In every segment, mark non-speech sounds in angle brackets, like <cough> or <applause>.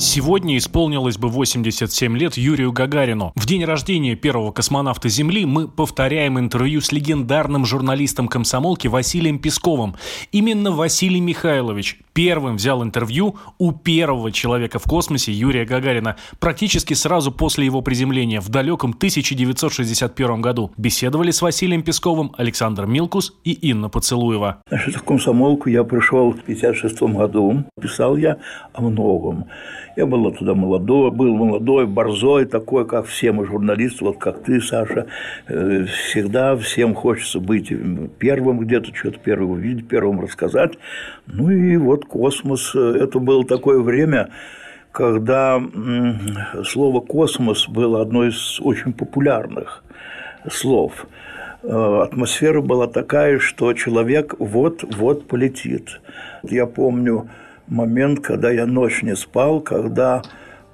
Сегодня исполнилось бы 87 лет Юрию Гагарину. В день рождения первого космонавта Земли мы повторяем интервью с легендарным журналистом комсомолки Василием Песковым. Именно Василий Михайлович первым взял интервью у первого человека в космосе Юрия Гагарина практически сразу после его приземления в далеком 1961 году. Беседовали с Василием Песковым Александр Милкус и Инна Поцелуева. Значит, в комсомолку я пришел в 56 году. Писал я о многом. Я был туда молодой, был молодой, борзой, такой, как все мы журналисты, вот как ты, Саша. Э, Всегда всем хочется быть первым где-то, что-то первым увидеть, первым рассказать. Ну и вот космос, э, это было такое время, когда слово «космос» было одно из очень популярных слов. Э, Атмосфера была такая, что человек вот-вот полетит. Я помню момент, когда я ночь не спал, когда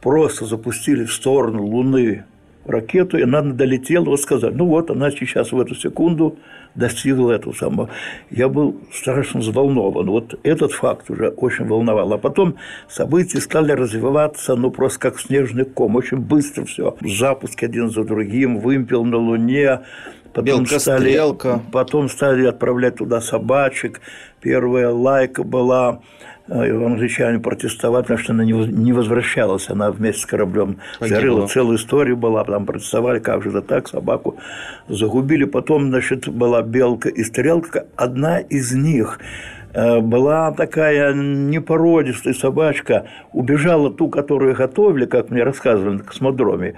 просто запустили в сторону Луны ракету, и она долетела, вот сказали, ну вот, она сейчас в эту секунду достигла этого самого. Я был страшно взволнован. Вот этот факт уже очень волновал. А потом события стали развиваться, ну, просто как снежный ком. Очень быстро все. Запуски один за другим, вымпел на Луне, Потом Белка, стали, стрелка. потом стали отправлять туда собачек. Первая лайка была, э, англичане протестовали, потому что она не воз- не возвращалась, она вместе с кораблем Погибла. зарыла. Целая история была, там протестовали, как же это так, собаку загубили. Потом, значит, была белка и стрелка. Одна из них э, была такая непородистая собачка, убежала ту, которую готовили, как мне рассказывали на космодроме.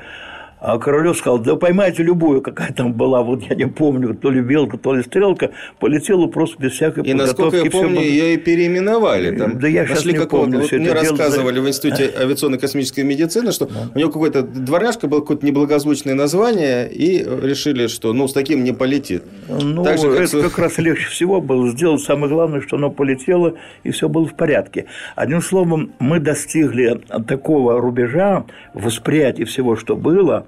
А Королев сказал, да поймайте любую, какая там была, вот я не помню, то ли белка, то ли стрелка, полетела просто без всякой И, насколько я подготовки. всё помню, было- ее и переименовали. Там Да я нашли не какого-то- помню вот мне это дело. рассказывали в Институте <laughs> авиационно-космической медицины, что у него какое-то дворняжка было какое-то неблагозвучное название, и решили, что ну с таким не полетит. Ну, Так же, как это как раз легче всего было сделать. Самое главное, что оно полетело, и все было в порядке. Одним словом, мы достигли такого рубежа восприятия всего, что было,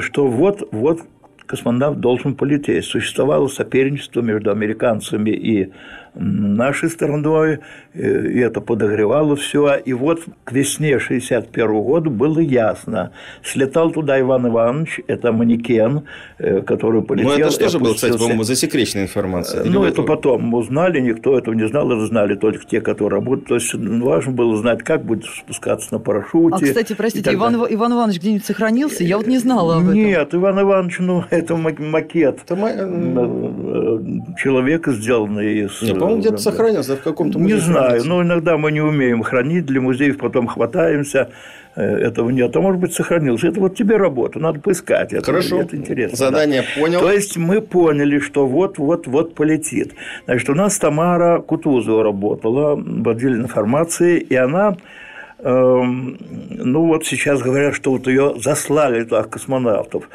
что вот, вот космонавт должен полететь. Существовало соперничество между американцами и нашей стороной, э, и это подогревало все. И вот к весне 61 года было ясно. Слетал туда Иван Иванович, это манекен, э, который полетел. Ну, это же тоже было, кстати, по-моему, засекреченная информация. Ну, это потом мы узнали, никто этого не знал, это знали только те, которые работают. То есть ну, важно было знать, как будет спускаться на парашюте. А, кстати, простите, Иван. Иван Иванович где-нибудь сохранился? Я вот не знала об этом. Нет, Иван Иванович, ну, это ма- макет. Это э, человека, сделанный из... Не, по-моему, где-то сохранился в каком-то Не музее знаю, хранится. но иногда мы не умеем хранить, для музеев потом хватаемся, э, этого нет. А может быть, сохранился. Это вот тебе работа, надо поискать. Это, Хорошо. это интересно. Задание да. понял. То есть мы поняли, что вот-вот-вот полетит. Значит, у нас Тамара Кутузова работала в отделе информации, и она эм, ну вот сейчас говорят, что вот ее заслали туда космонавтов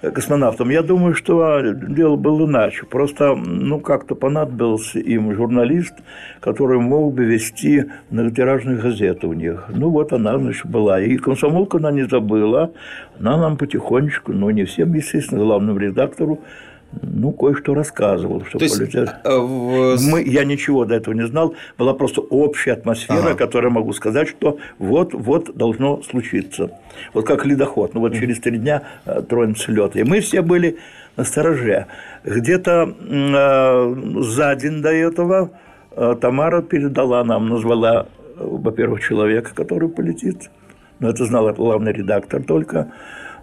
космонавтом. Я думаю, что дело было иначе. Просто, ну, как-то понадобился им журналист, который мог бы вести многотиражные газеты у них. Ну, вот она, значит, была. И комсомолка она не забыла. Она нам потихонечку, ну, не всем, естественно, главному редактору, ну, кое-что рассказывала, что То есть, полетели. э, в- Мы, я ничего до этого не знал. Была просто общая атмосфера, Ага. которая могу сказать, что вот-вот должно случиться. Вот как ледоход. Ну вот через три дня э, тронется лед. И мы все были на стороже. Где-то э, за день до этого э, Тамара передала нам, назвала, э, во-первых, человека, который полетит. Но это знал главный редактор только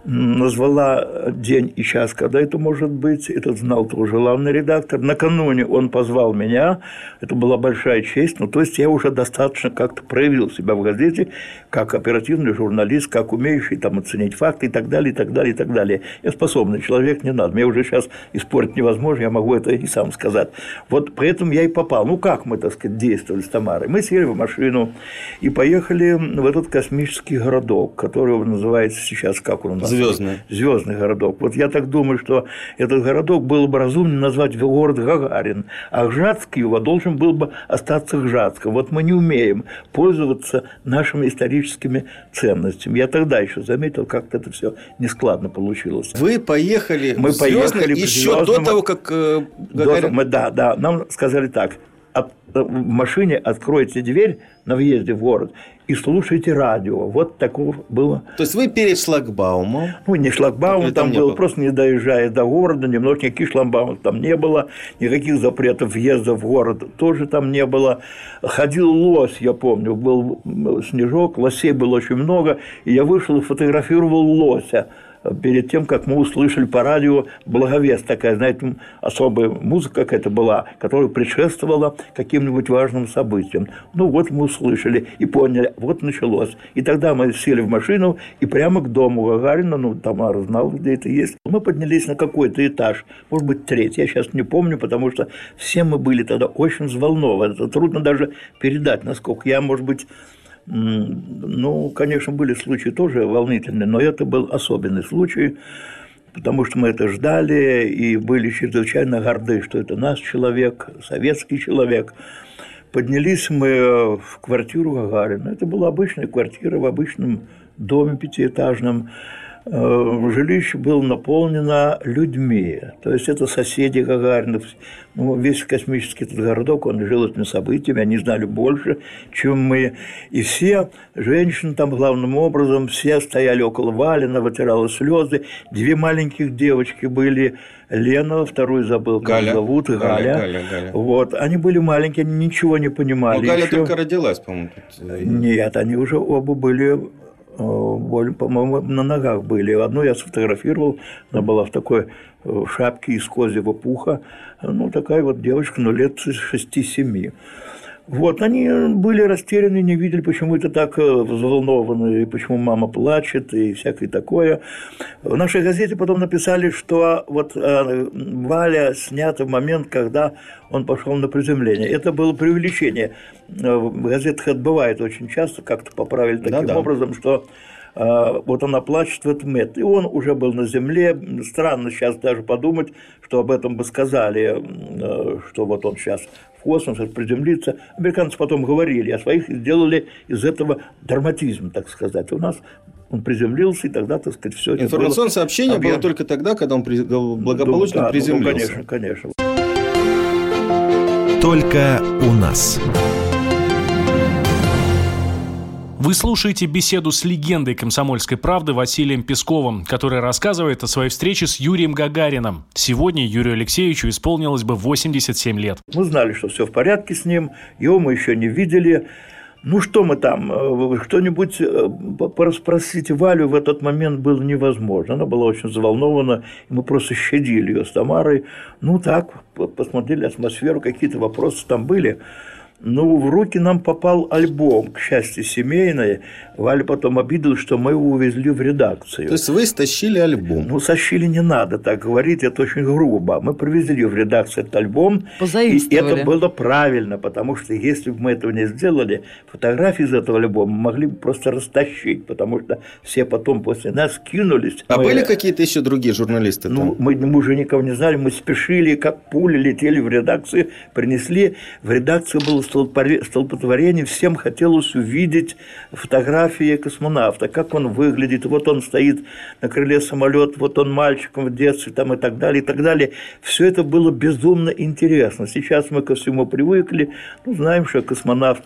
назвала день и час, когда это может быть. Этот знал тоже главный редактор. Накануне он позвал меня. Это была большая честь. Ну, то есть я уже достаточно как-то проявил себя в газете как оперативный журналист, как умеющий там оценить факты и так далее, и так далее, и так далее. Я способный человек, не надо. Мне уже сейчас и спорить невозможно, я могу это и сам сказать. Вот поэтому я и попал. Ну, как мы, так сказать, действовали с Тамарой? Мы сели в машину и поехали в этот космический городок, который называется сейчас, как он нас? Звездный. Звездный городок. Вот я так думаю, что этот городок было бы разумнее назвать город Гагарин, а Гжатский его должен был бы остаться Гжатском. Вот мы не умеем пользоваться нашими историческими ценностями. Я тогда еще заметил, как-то это все нескладно получилось. Вы поехали мы в поехали еще до того, как э, Гагарин... мы, да, да, нам сказали так, от, в машине откройте дверь на въезде в город и слушайте радио. Вот такого было. То есть вы перед шлагбаумом? Ну, не шлагбаум, Или там, там был, было? просто не доезжая до города, немного никаких шлагбаумов там не было, никаких запретов въезда в город тоже там не было. Ходил лось, я помню, был снежок, лосей было очень много, и я вышел и фотографировал лося перед тем, как мы услышали по радио благовест, такая, знаете, особая музыка какая-то была, которая предшествовала каким-нибудь важным событиям. Ну, вот мы услышали и поняли, вот началось. И тогда мы сели в машину и прямо к дому Гагарина, ну, Тамара знала, где это есть. Мы поднялись на какой-то этаж, может быть, третий, я сейчас не помню, потому что все мы были тогда очень взволнованы. Это трудно даже передать, насколько я, может быть, ну, конечно, были случаи тоже волнительные, но это был особенный случай, потому что мы это ждали и были чрезвычайно горды, что это наш человек, советский человек. Поднялись мы в квартиру Гагарина. Это была обычная квартира в обычном доме пятиэтажном. Э, Жилище было наполнено людьми. То есть это соседи Гагаринов. Ну, весь космический этот городок, он жил этими событиями, они знали больше, чем мы. И все женщины там главным образом, все стояли около Валина, вытирала слезы. Две маленьких девочки были, Лена, вторую забыл, как Галя. зовут, и Галя, Галя. Галя, Галя. Вот, они были маленькие, они ничего не понимали. Ну, Галя Еще- только родилась, по-моему. тут. э, нет, они уже оба были, по-моему, на ногах были. Одну я сфотографировал, она была в такой э, шапке из козьего пуха. Ну, такая вот девочка, ну, лет 6-7. Вот, они были растеряны, не видели, почему это так э, взволнованы, и почему мама плачет, и всякое такое. В нашей газете потом написали, что вот э, Валя снята в момент, когда он пошел на приземление. Это было преувеличение. Э, В газетах это бывает очень часто, как-то поправили таким Да-да. образом, что вот она плачет в этом мет. И он уже был на земле. Странно сейчас даже подумать, что об этом бы сказали, э, что вот он сейчас в космос приземлится. Американцы потом говорили о своих и сделали из этого драматизм, так сказать. У нас он приземлился, и тогда, так сказать, все Информационное сообщение было объ- только тогда, когда он при- благополучно да, ну, приземлился. конечно, конечно. Только у нас. Вы слушаете беседу с легендой комсомольской правды Василием Песковым, который рассказывает о своей встрече с Юрием Гагарином. Сегодня Юрию Алексеевичу исполнилось бы 87 лет. Мы знали, что все в порядке с ним, его мы еще не видели. Ну что мы там, э, что-нибудь э, по- пораспросить Валю в этот момент было невозможно. Она была очень взволнована, и мы просто щадили ее с Тамарой. Ну так, по- посмотрели атмосферу, какие-то вопросы там были. Ну, в руки нам попал альбом, к счастью, семейный. Валя потом обиделась, что мы его увезли в редакцию. То есть вы стащили альбом. Ну, сощили не надо так говорить, это очень грубо. Мы привезли в редакцию этот альбом, и это было правильно, потому что если бы мы этого не сделали, фотографии из этого альбома могли бы просто растащить, потому что все потом после нас кинулись. А Мы- были какие-то еще другие журналисты ну, там? мы, мы уже никого не знали, мы спешили, как пули летели в редакцию, принесли. В редакции было столпотворение, всем хотелось увидеть фотографии космонавта, как он выглядит. Вот он стоит на крыле самолета, вот он мальчиком в детстве там, и так далее, и так далее. Все это было безумно интересно. Сейчас мы ко всему привыкли, ну, знаем, что космонавт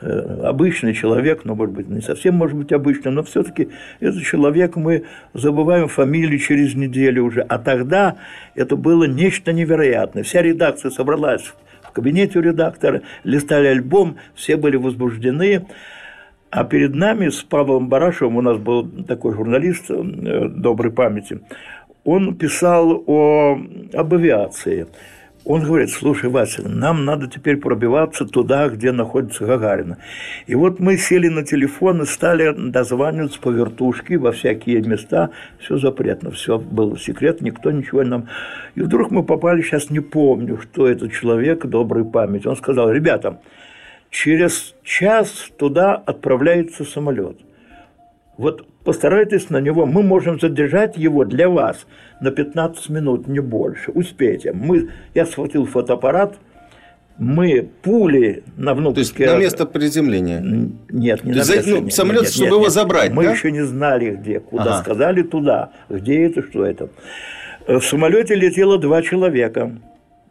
э, обычный человек, ну, может быть, не совсем, может быть, обычный, но все-таки этот человек, мы забываем фамилию через неделю уже. А тогда это было нечто невероятное. Вся редакция собралась в кабинете у редактора, листали альбом, все были возбуждены. А перед нами с Павлом Барашевым, у нас был такой журналист э, доброй памяти, он писал о, об авиации. Он говорит, слушай, Вася, нам надо теперь пробиваться туда, где находится Гагарина. И вот мы сели на телефон и стали дозваниваться по вертушке во всякие места. Все запретно, все было секрет, никто ничего нам... И вдруг мы попали, сейчас не помню, кто этот человек доброй памяти. Он сказал, ребята, через час туда отправляется самолет. Вот постарайтесь на него, мы можем задержать его для вас на 15 минут, не больше, успейте. Мы, я схватил фотоаппарат, мы пули на внутреннем... То есть, на место приземления? Нет, не То на место. ну, самолет, нет, чтобы нет, его нет. забрать, Мы да? еще не знали, где. Куда Ага. сказали, туда. Где это, что это. В самолете летело два человека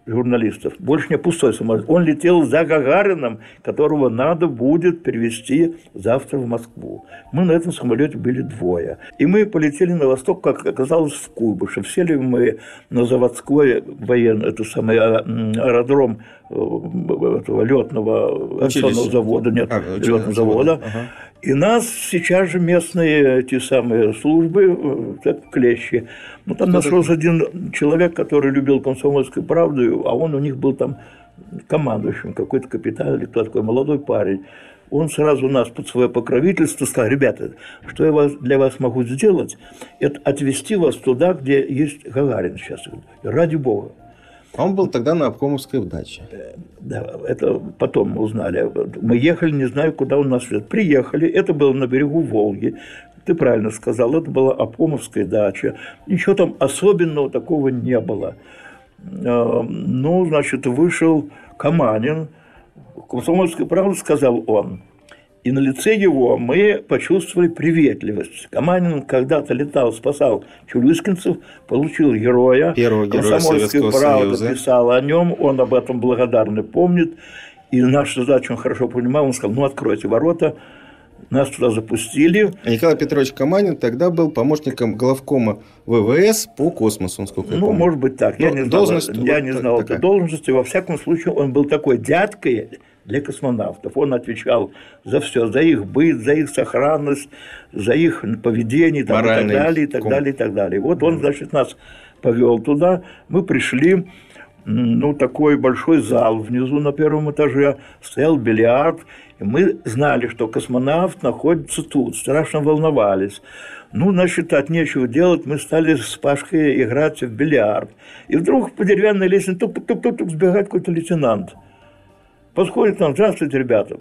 журналистов. Больше не пустой самолет. Он летел за Гагарином, которого надо будет перевести завтра в Москву. Мы на этом самолете были двое. И мы полетели на восток, как оказалось, в Куйбышев. Сели мы на заводской военный, это самый а, аэродром э, этого летного авиационного завода, нет, А, летного завода. Ага. И нас сейчас же местные эти самые службы, э, как клещи. Ну, там нашелся один человек, который любил комсомольскую правду, а он у них был там командующим, какой-то капитан или кто такой, молодой парень. Он сразу нас под свое покровительство сказал, ребята, что я вас, для вас могу сделать, это отвезти вас туда, где есть Гагарин сейчас. Ради Бога. А он был тогда на обкомовской даче. Да, это потом мы узнали. Мы ехали, не знаю, куда у нас вез. Приехали, это было на берегу Волги. Ты правильно сказал, это была Апомовская дача. Ничего там особенного такого не было. Э, Ну, значит, вышел Каманин. Комсомольская правда, сказал он. И на лице его мы почувствовали приветливость. Каманин когда-то летал, спасал чулюскинцев, получил героя. Первого героя Комсомольская Советского правда Союза. писала о нем, он об этом благодарный помнит. И нашу задачу он хорошо понимал. Он сказал, ну, откройте ворота. Нас туда запустили. Николай Петрович Каманин тогда был помощником главкома ВВС по космосу, насколько я Ну, помню. может быть так. Я Но не знал, должность я вот не знал этой должности. Во всяком случае, он был такой дядкой для космонавтов. Он отвечал за все, за их быт, за их сохранность, за их поведение там, и так далее, и так далее, и так далее. Вот он, значит, нас повел туда. Мы пришли, ну, такой большой зал внизу на первом этаже, стоял бильярд, и мы знали, что космонавт находится тут, страшно волновались. Ну, значит, от нечего делать, мы стали с Пашкой играть в бильярд. И вдруг по деревянной лестнице тук-тук-тук-тук сбегает какой-то лейтенант. Подходит нам, здравствуйте, ребята.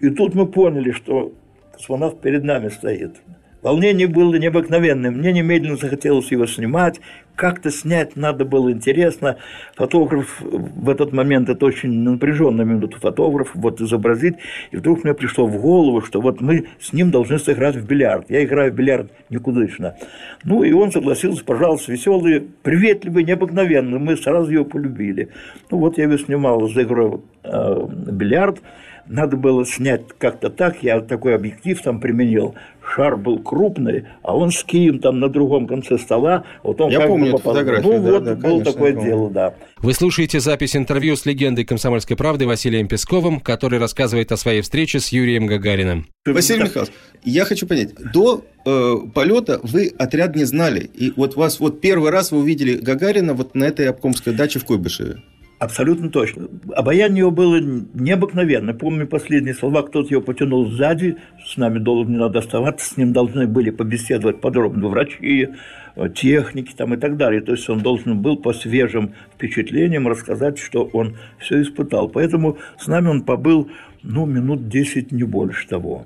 И тут мы поняли, что космонавт перед нами стоит. Волнение было необыкновенное. Мне немедленно захотелось его снимать. Как-то снять надо было интересно. Фотограф в этот момент, это очень напряженная минута, фотограф вот изобразить. И вдруг мне пришло в голову, что вот мы с ним должны сыграть в бильярд. Я играю в бильярд никудышно. Ну, и он согласился, пожалуйста, веселый, приветливый, необыкновенный. Мы сразу его полюбили. Ну, вот я его снимал за игрой э, бильярд. Надо было снять как-то так, я такой объектив там применил. Шар был крупный, а он с кием там на другом конце стола. Вот он Я как помню бы попал. фотографию, Ну, да, вот да, было конечно, такое помню. дело, да. Вы слушаете запись интервью с легендой комсомольской правды Василием Песковым, который рассказывает о своей встрече с Юрием Гагариным. Василий Михайлович, я хочу понять, до э, полета вы отряд не знали, и вот вас вот первый раз вы увидели Гагарина вот на этой обкомской даче в Куйбышеве. Абсолютно точно. Обаяние его было необыкновенно. Помню последние слова, кто-то его потянул сзади, с нами долго не надо оставаться, с ним должны были побеседовать подробно врачи, э, техники там и так далее. То есть он должен был по свежим впечатлениям рассказать, что он все испытал. Поэтому с нами он побыл, ну, минут 10, не больше того.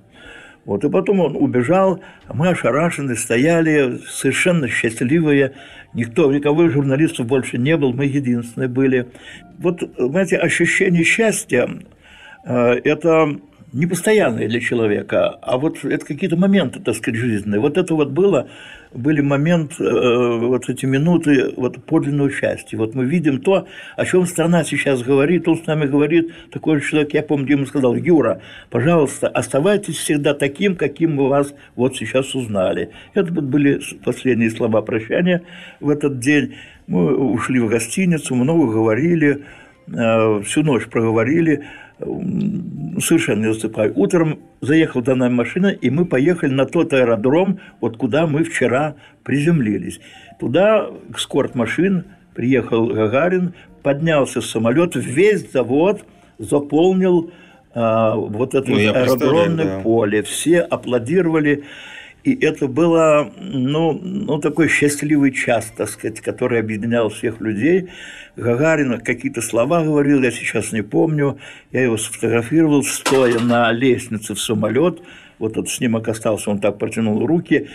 Вот, и потом он убежал, мы ошарашены, стояли, совершенно счастливые. Никто, никого журналистов больше не был, мы единственные были. Вот, знаете, ощущение счастья э, – это не постоянное для человека, а вот это какие-то моменты, так сказать, жизненные. Вот это вот было, были моменты, э, вот эти минуты вот подлинного счастья. Вот мы видим то, о чем страна сейчас говорит, он с нами говорит, такой же человек, я помню, ему сказал, Юра, пожалуйста, оставайтесь всегда таким, каким мы вас вот сейчас узнали. Это вот были последние слова прощания в этот день. Мы ушли в гостиницу, много говорили, э, всю ночь проговорили, совершенно не засыпаю. Утром заехала до нами машина, и мы поехали на тот аэродром, вот куда мы вчера приземлились. Туда, к скорт-машин, приехал Гагарин, поднялся с самолета, весь завод заполнил а, вот это Ну, аэродромное да. поле. Все аплодировали. И это было, ну, ну, такой счастливый час, так сказать, который объединял всех людей. Гагарин какие-то слова говорил, я сейчас не помню. Я его сфотографировал, стоя на лестнице в самолет. вот этот снимок остался, он так протянул руки,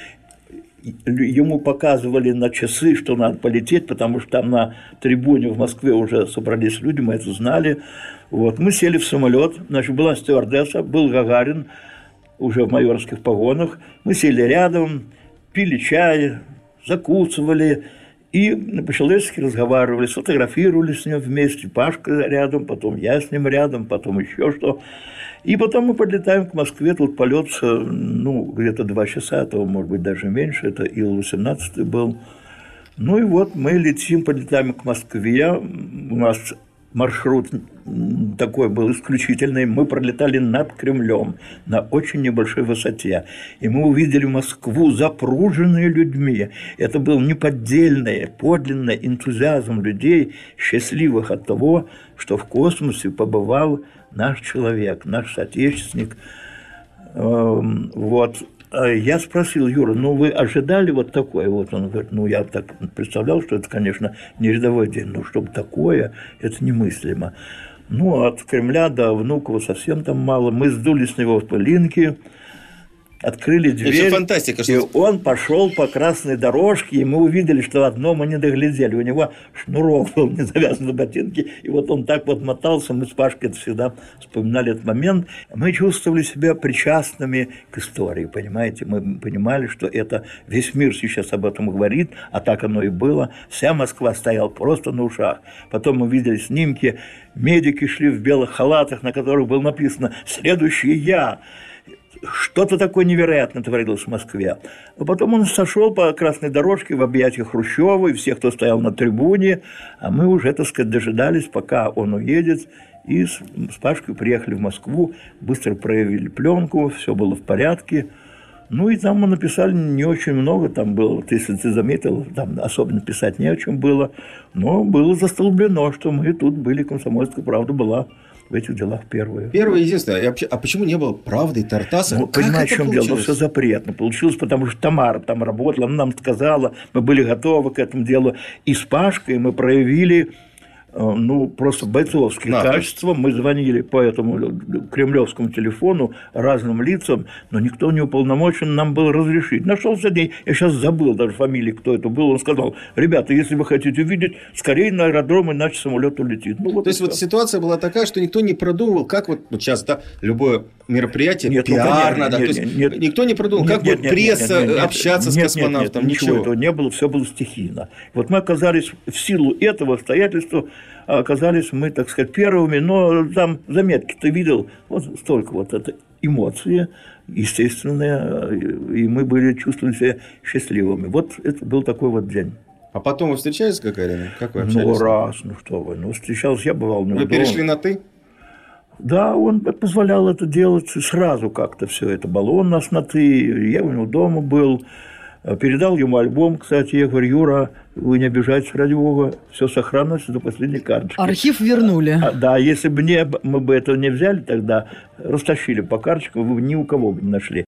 ему показывали на часы, что надо полететь, потому что там на трибуне в Москве уже собрались люди, мы это знали. Вот. Мы сели в самолет, значит, была стюардесса, был Гагарин, уже в майорских погонах. Мы сели рядом, пили чай, закусывали, и по-человечески разговаривали, сфотографировали с ним вместе, Пашка рядом, потом я с ним рядом, потом еще что. И потом мы подлетаем к Москве, тут полет, ну, где-то два часа, а то, может быть, даже меньше, это Ил-18 был. Ну и вот мы летим, подлетаем к Москве, у нас маршрут такой был исключительный. Мы пролетали над Кремлем на очень небольшой высоте. И мы увидели Москву, запруженную людьми. Это был неподдельный, подлинный энтузиазм людей, счастливых от того, что в космосе побывал наш человек, наш соотечественник. Эм, вот. А я спросил, Юра, ну вы ожидали вот такое? Вот он говорит, ну я так представлял, что это, конечно, не рядовой день, но чтобы такое, это немыслимо. Ну, от Кремля до Внуково совсем там мало. Мы сдулись на его пылинки, открыли дверь. Это фантастика. Что... И он пошел по красной дорожке, и мы увидели, что одно мы не доглядели. У него шнурок был <laughs> не завязан на ботинке, и вот он так вот мотался. Мы с Пашкой это всегда вспоминали этот момент. Мы чувствовали себя причастными к истории, понимаете? Мы понимали, что это весь мир сейчас об этом говорит, а так оно и было. Вся Москва стояла просто на ушах. Потом мы видели снимки, медики шли в белых халатах, на которых было написано «Следующий я» что-то такое невероятное творилось в Москве. А потом он сошел по красной дорожке в объятиях Хрущева и всех, кто стоял на трибуне, а мы уже, так сказать, дожидались, пока он уедет, и с, с Пашкой приехали в Москву, быстро проявили пленку, все было в порядке. Ну и там мы написали не очень много, там было, вот если ты заметил, там особенно писать не о чем было, но было застолблено, что мы тут были, комсомольская правда была в этих делах первые. Первое, единственное. А почему не было правды Тартаса? Ну, понимаешь, в чем дело? Ну, все запретно. Получилось, потому что Тамара там работала, она нам сказала, мы были готовы к этому делу. И с Пашкой мы проявили ну, просто бойцовские да, качества. Мы звонили по этому кремлевскому телефону разным лицам, но никто не уполномочен нам был разрешить. Нашелся день, я сейчас забыл даже фамилии, кто это был, он сказал, ребята, если вы хотите увидеть, скорее на аэродром, иначе самолет улетит. Ну, вот То есть, вот ситуация была такая, что никто не продумывал, как вот, вот сейчас, да, любое мероприятие, нет, ну, пиар надо, нет, нет, нет, никто не продумал, нет, как нет, вот нет, пресса нет, нет, общаться нет, с космонавтом, нет, нет, ничего. этого не было, все было стихийно. Вот мы оказались в силу этого обстоятельства, оказались мы, так сказать, первыми, но там заметки ты видел, вот столько вот это эмоции, естественные, и мы были, чувствовали себя счастливыми. Вот это был такой вот день. А потом вы встречались с Гагариным? Как вы ну, общались? Ну, раз, ну что вы, ну, встречался, я бывал на Вы перешли на «ты»? Да, он позволял это делать сразу как-то все это. Баллон нас на «ты», я у него дома был, Передал ему альбом, кстати, я говорю, Юра, вы не обижайтесь, ради бога, все сохранилось до последней карточки. Архив вернули. А, да, если бы не, мы бы этого не взяли тогда, растащили по карточкам, вы бы ни у кого бы не нашли.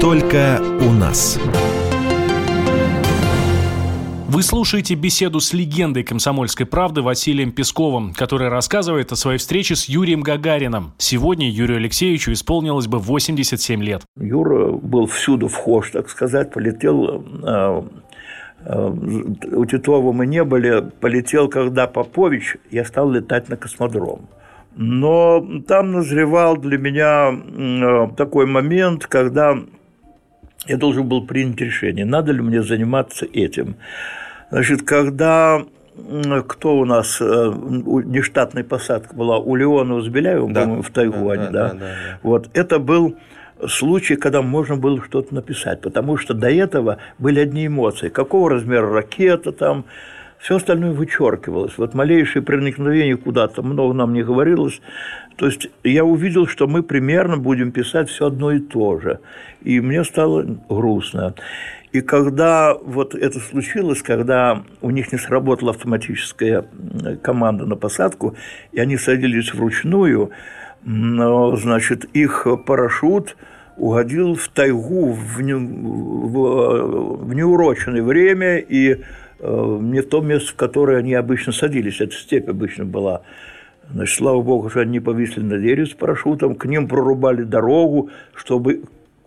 Только у нас. Вы слушаете беседу с легендой комсомольской правды Василием Песковым, который рассказывает о своей встрече с Юрием Гагарином. Сегодня Юрию Алексеевичу исполнилось бы 87 лет. Юра был всюду вхож, так сказать, полетел э, э, у Титова мы не были, полетел, когда Попович, я стал летать на космодром. Но там назревал для меня э, такой момент, когда я должен был принять решение, надо ли мне заниматься этим. Значит, когда кто у нас э, нештатная посадка была у Леонова с Беляевым, да, по-моему, в Тайгуане, да, да, да, да, да. Вот это был случай, когда можно было что-то написать, потому что до этого были одни эмоции. Какого размера ракета там, все остальное вычеркивалось. Вот малейшее проникновение куда-то, много нам не говорилось. То есть я увидел, что мы примерно будем писать все одно и то же. И мне стало грустно. И когда вот это случилось, когда у них не сработала автоматическая команда на посадку, и они садились вручную, значит, их парашют угодил в тайгу в, не, в, в неуроченное время и э, не в то место, в которое они обычно садились. Это степь обычно была. Значит, слава богу, что они повисли на дереве с парашютом, к ним прорубали дорогу, чтобы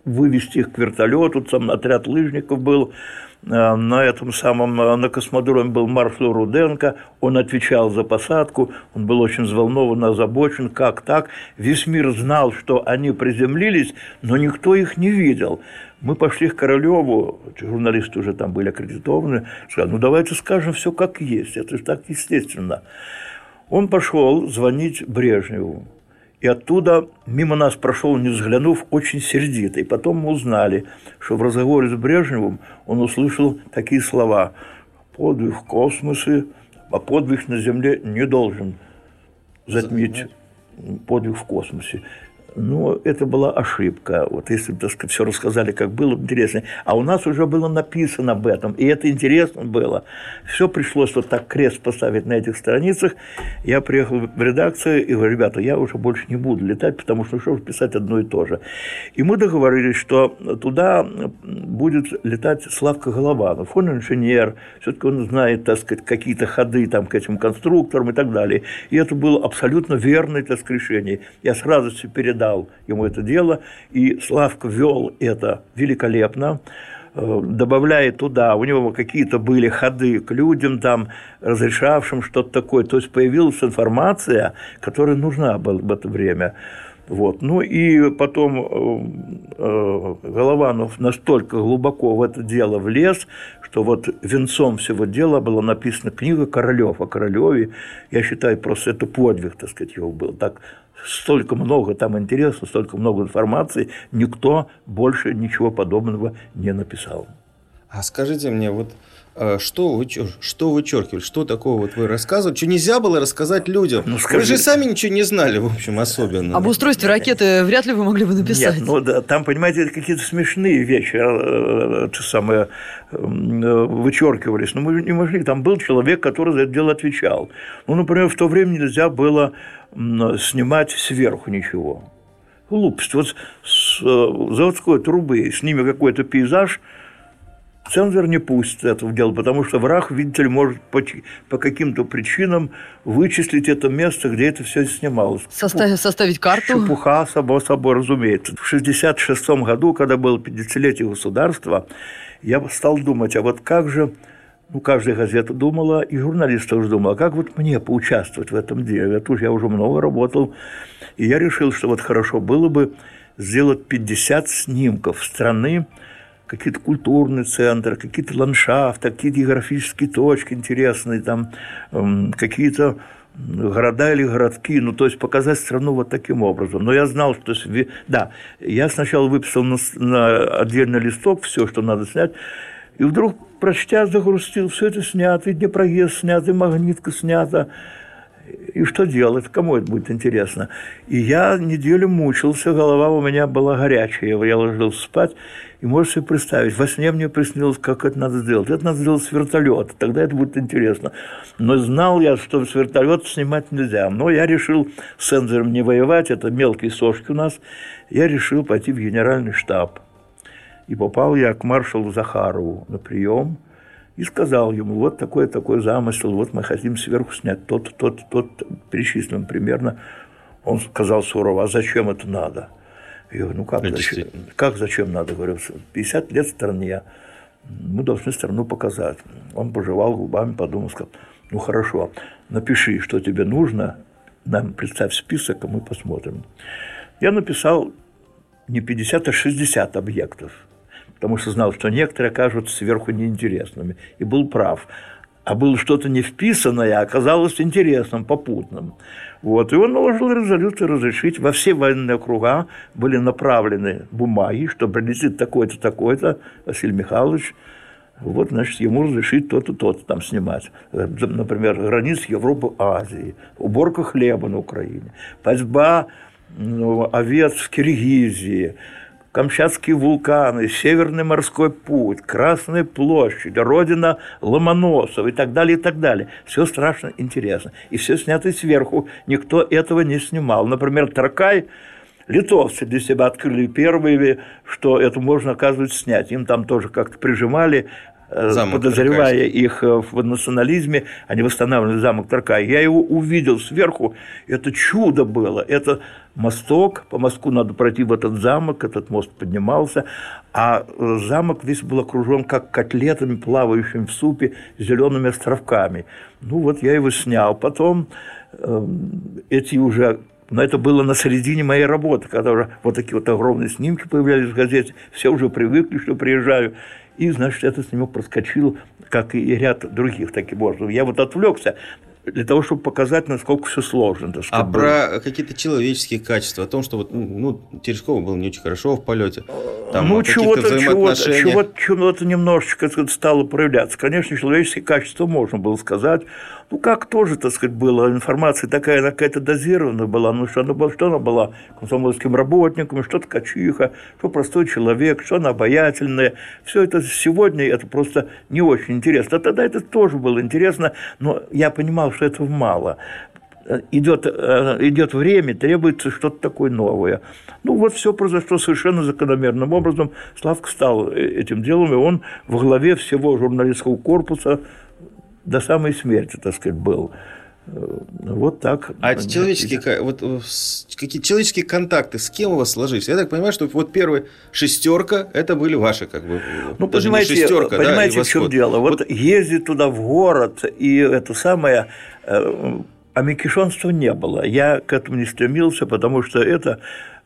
вывести их к вертолету, там отряд лыжников был, э, на этом самом, э, на космодроме был маршал Руденко, он отвечал за посадку, он был очень взволнован, озабочен, как так. Весь мир знал, что они приземлились, но никто их не видел. Мы пошли к Королеву, журналисты уже там были аккредитованы, сказали, ну давайте скажем все как есть, это же так естественно. Он пошел звонить Брежневу. И оттуда мимо нас прошел, не взглянув, очень сердито. И потом мы узнали, что в разговоре с Брежневым он услышал такие слова «подвиг в космосе, а подвиг на Земле не должен затмить подвиг в космосе. Но это была ошибка. Вот если бы, так сказать, все рассказали, как было, интересно. А у нас уже было написано об этом, и это интересно было. Все пришлось вот так крест поставить на этих страницах. Я приехал в редакцию и говорю, ребята, я уже больше не буду летать, потому что что писать одно и то же. И мы договорились, что туда будет летать Славка Голованов. Он инженер, все-таки он знает, так сказать, какие-то ходы там, к этим конструкторам и так далее. И это было абсолютно верное, так сказать, решение. Я сразу все передал передал ему это дело, и Славка вел это великолепно, э, добавляя туда, у него какие-то были ходы к людям, там, разрешавшим что-то такое. То есть появилась информация, которая нужна была в это время. Вот. Ну и потом э, э, Голованов настолько глубоко в это дело влез, что вот венцом всего дела была написана книга Королев о Королеве. Я считаю, просто это подвиг, так сказать, его был. Так столько много там интересно, столько много информации, никто больше ничего подобного не написал. А скажите мне, вот что вы, что вычеркивали? Что такого вот вы рассказывали? Что нельзя было рассказать людям? Ну, скажи... Вы же сами ничего не знали, в общем, особенно. Об устройстве ракеты вряд ли вы могли бы написать. Нет, ну да, там, понимаете, какие-то смешные вещи э, э, самое, вычеркивались. Но мы не могли. Там был человек, который за это дело отвечал. Ну, например, в то время нельзя было снимать сверху ничего. Глупость. Вот с э, заводской трубы сними какой-то пейзаж, цензор не пустит этого дела, потому что враг, видите ли, может по, по каким-то причинам вычислить это место, где это все снималось. Составить, составить карту? Чепуха, само собой, разумеется. В 1966 году, когда было 50-летие государства, я стал думать, а вот как же ну, каждая газета думала, и журналист тоже думал, а как вот мне поучаствовать в этом деле? Уж я уже много работал, и я решил, что вот хорошо было бы сделать 50 снимков страны, какие-то культурные центры, какие-то ландшафты, какие-то географические точки интересные, там эм, какие-то города или городки, ну, то есть показать страну вот таким образом. Но я знал, что... Да, я сначала выписал на, на отдельный листок все, что надо снять, и вдруг, прочтя, загрустил, все это снято, и Днепроезд снят, и Магнитка снята. И что делать? Кому это будет интересно? И я неделю мучился, голова у меня была горячая. Я ложился спать, и можешь себе представить, во сне мне приснилось, как это надо сделать. Это надо сделать с вертолета, тогда это будет интересно. Но знал я, что с вертолета снимать нельзя. Но я решил с сенсором не воевать, это мелкие сошки у нас. Я решил пойти в генеральный штаб. И попал я к маршалу Захарову на прием и сказал ему, вот такой-такой замысел, вот мы хотим сверху снять тот, тот, тот, перечислим примерно. Он сказал сурово, а зачем это надо? Я говорю, ну как зачем? Как зачем надо? Говорю, 50 лет стране, мы должны страну показать. Он пожевал губами, подумал, сказал, ну хорошо, напиши, что тебе нужно, нам представь список, а мы посмотрим. Я написал не 50, а 60 объектов потому что знал, что некоторые окажутся сверху неинтересными. И был прав. А было что-то не вписанное, а оказалось интересным, попутным. Вот. И он наложил резолюцию разрешить. Во все военные округа были направлены бумаги, что прилетит такой-то, такой-то Василий Михайлович, вот, значит, ему разрешить то-то, то-то там снимать. Например, границ Европы, Азии, уборка хлеба на Украине, пасьба ну, овец в Киргизии, Камчатские вулканы, Северный морской путь, Красная площадь, родина Ломоносов и так далее, и так далее. Все страшно интересно. И все снято сверху. Никто этого не снимал. Например, Таркай литовцы для себя открыли первые, что это можно, оказывается, снять. Им там тоже как-то прижимали Замок подозревая Таркайский. их э, в национализме, они восстанавливали замок Таркай. Я его увидел сверху, это чудо было. Это мосток, по мостку надо пройти в этот замок, этот мост поднимался, а э, замок весь был окружен как котлетами, плавающими в супе, зелеными островками. Ну вот я его снял. Потом э, эти уже но это было на середине моей работы, когда уже вот такие вот огромные снимки появлялись в газете, все уже привыкли, что приезжаю. И, значит, этот снимок проскочил, как и ряд других таких образом. Я вот отвлекся для того, чтобы показать, насколько все сложно. так А было. про какие-то человеческие качества, о том, что вот, ну, Терешкова был не очень хорошо в полете. Там, ну, чего-то, чего-то, чего-то, чего-то немножечко сказать, стало проявляться. Конечно, человеческие качества можно было сказать. Ну, как тоже, так сказать, было. Информация такая, она какая-то дозированная была. Ну, что она была, что она была комсомольским работником, что ткачиха, что простой человек, что она обаятельная. Все это сегодня, это просто не очень интересно. А тогда это тоже было интересно, но я понимал, что этого мало идет, э, идет время, требуется что-то такое новое. Ну, вот все произошло совершенно закономерным образом. Славка стал э, этим делом, и он во главе всего журналистского корпуса до самой смерти, так сказать, был. Э, Вот так. А эти человеческие, вот, э, какие человеческие контакты, с кем у вас сложились? Я так понимаю, что вот первая шестерка, это были ваши, как бы, Ну, понимаете, шестерка, да, понимаете, в чем дело? Вот, ездить туда в город, и это самое, э, а микишонства не было. Я к этому не стремился, потому что это,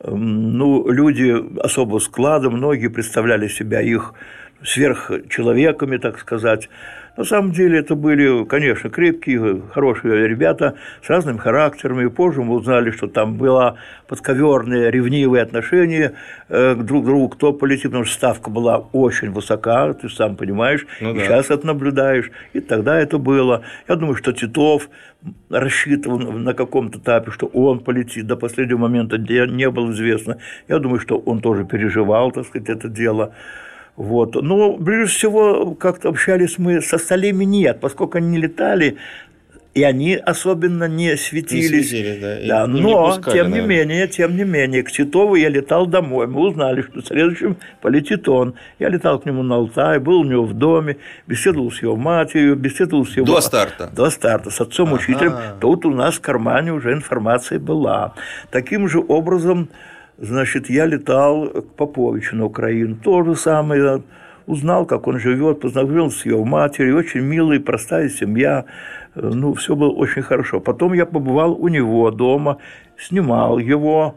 м, ну, люди особого склада, многие представляли себя их сверхчеловеками, так сказать. На самом деле это были, конечно, крепкие, хорошие ребята с разными характерами. И позже мы узнали, что там было подковерные, ревнивые отношения э, друг к другу, кто полетит, потому что ставка была очень высока, ты сам понимаешь, Ну и да. сейчас это наблюдаешь. И тогда это было. Я думаю, что Титов рассчитывал на каком-то этапе, что он полетит. До последнего момента не было известно. Я думаю, что он тоже переживал, так сказать, это дело. Вот. Но ближе всего как-то общались мы со Сталеми нет, поскольку они не летали, и они особенно не светились. светились, да, и Да, не но, пускали, тем не наверное. менее, тем не менее, к Титову я летал домой. Мы узнали, что следующим полетит он. Я летал к нему на Алтай, был у него в доме, беседовал с его матерью, беседовал с его... До старта? До старта, с отцом-учителем. Тут у нас в кармане уже информация была. Таким же образом, значит, я летал к Поповичу на Украину. То же самое. Узнал, как он живет, познакомился с его матерью. Очень милая, простая семья. Э, Ну, все было очень хорошо. Потом я побывал у него дома, снимал его.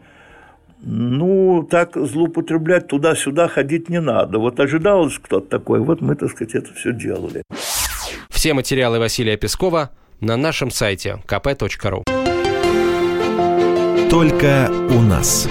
Ну, так злоупотреблять туда-сюда ходить не надо. Вот ожидалось кто-то такой, вот мы, так сказать, это все делали. Все материалы Василия Пескова на нашем сайте kp.ru. Только у нас.